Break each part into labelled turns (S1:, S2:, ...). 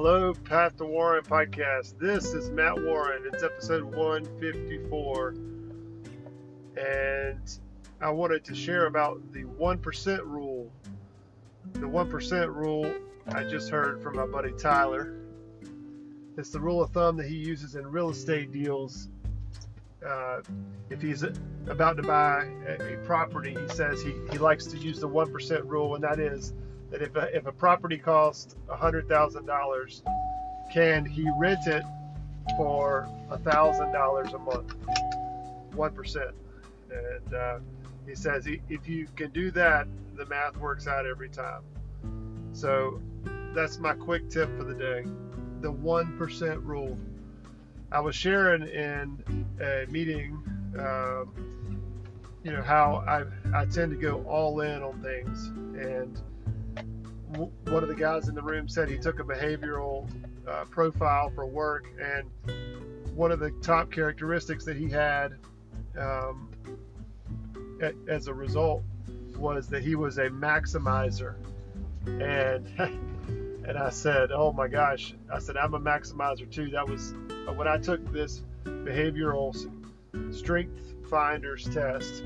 S1: Path to Warren podcast. This is Matt Warren. It's episode 154. And I wanted to share about the 1% rule. The 1% rule I just heard from my buddy Tyler. It's the rule of thumb that he uses in real estate deals. Uh, if he's about to buy a, a property, he says he, he likes to use the 1% rule, and that is that if a, if a property costs $100,000, can he rent it for $1,000 a month? 1%. And uh, he says if you can do that, the math works out every time. So that's my quick tip for the day the 1% rule. I was sharing in a meeting, um, you know, how I, I tend to go all in on things. And one of the guys in the room said he took a behavioral uh, profile for work, and one of the top characteristics that he had um, as a result was that he was a maximizer. And and I said, "Oh my gosh!" I said, "I'm a maximizer too." That was when I took this behavioral strength finders test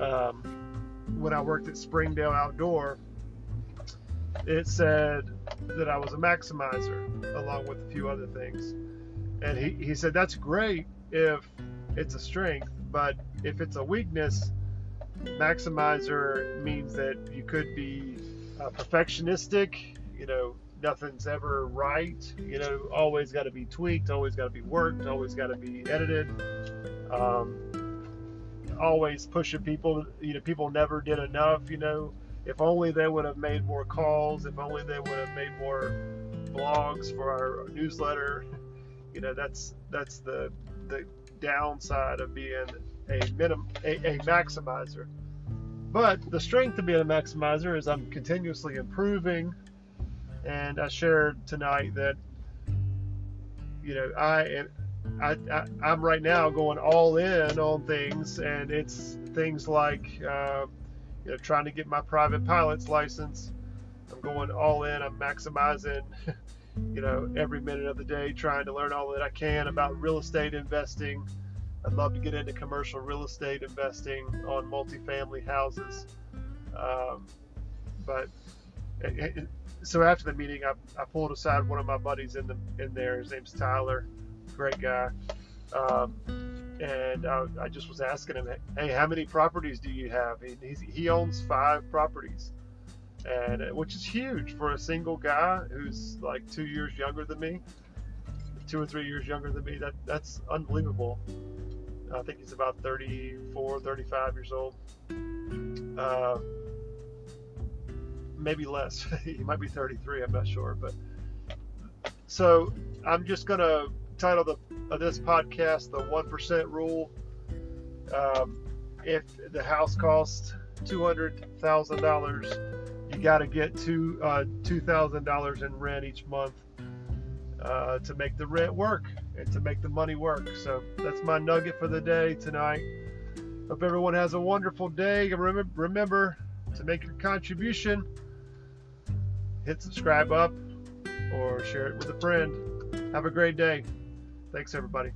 S1: um, when I worked at Springdale Outdoor it said that I was a maximizer along with a few other things. And he, he said, that's great if it's a strength, but if it's a weakness, maximizer means that you could be uh, perfectionistic, you know, nothing's ever right, you know, always got to be tweaked, always got to be worked, always got to be edited. Um, always pushing people, you know, people never did enough, you know, if only they would have made more calls, if only they would have made more blogs for our newsletter. You know, that's that's the the downside of being a minim a, a maximizer. But the strength of being a maximizer is I'm continuously improving, and I shared tonight that you know I am I, I I'm right now going all in on things, and it's things like. Uh, you know, trying to get my private pilot's license. I'm going all in. I'm maximizing, you know, every minute of the day, trying to learn all that I can about real estate investing. I'd love to get into commercial real estate investing on multifamily houses. Um, but so after the meeting, I, I pulled aside one of my buddies in the in there. His name's Tyler, great guy. Um, and uh, I just was asking him, "Hey, how many properties do you have?" He, he owns five properties, and uh, which is huge for a single guy who's like two years younger than me, two or three years younger than me. That that's unbelievable. I think he's about 34, 35 years old. Uh, maybe less. he might be 33. I'm not sure, but so I'm just gonna title the, of this podcast the 1% rule. Um, if the house costs $200,000, you got to get two, uh, $2,000 in rent each month uh, to make the rent work and to make the money work. So that's my nugget for the day tonight. Hope everyone has a wonderful day. Remember, remember to make your contribution, hit subscribe up or share it with a friend. Have a great day. Thanks, everybody.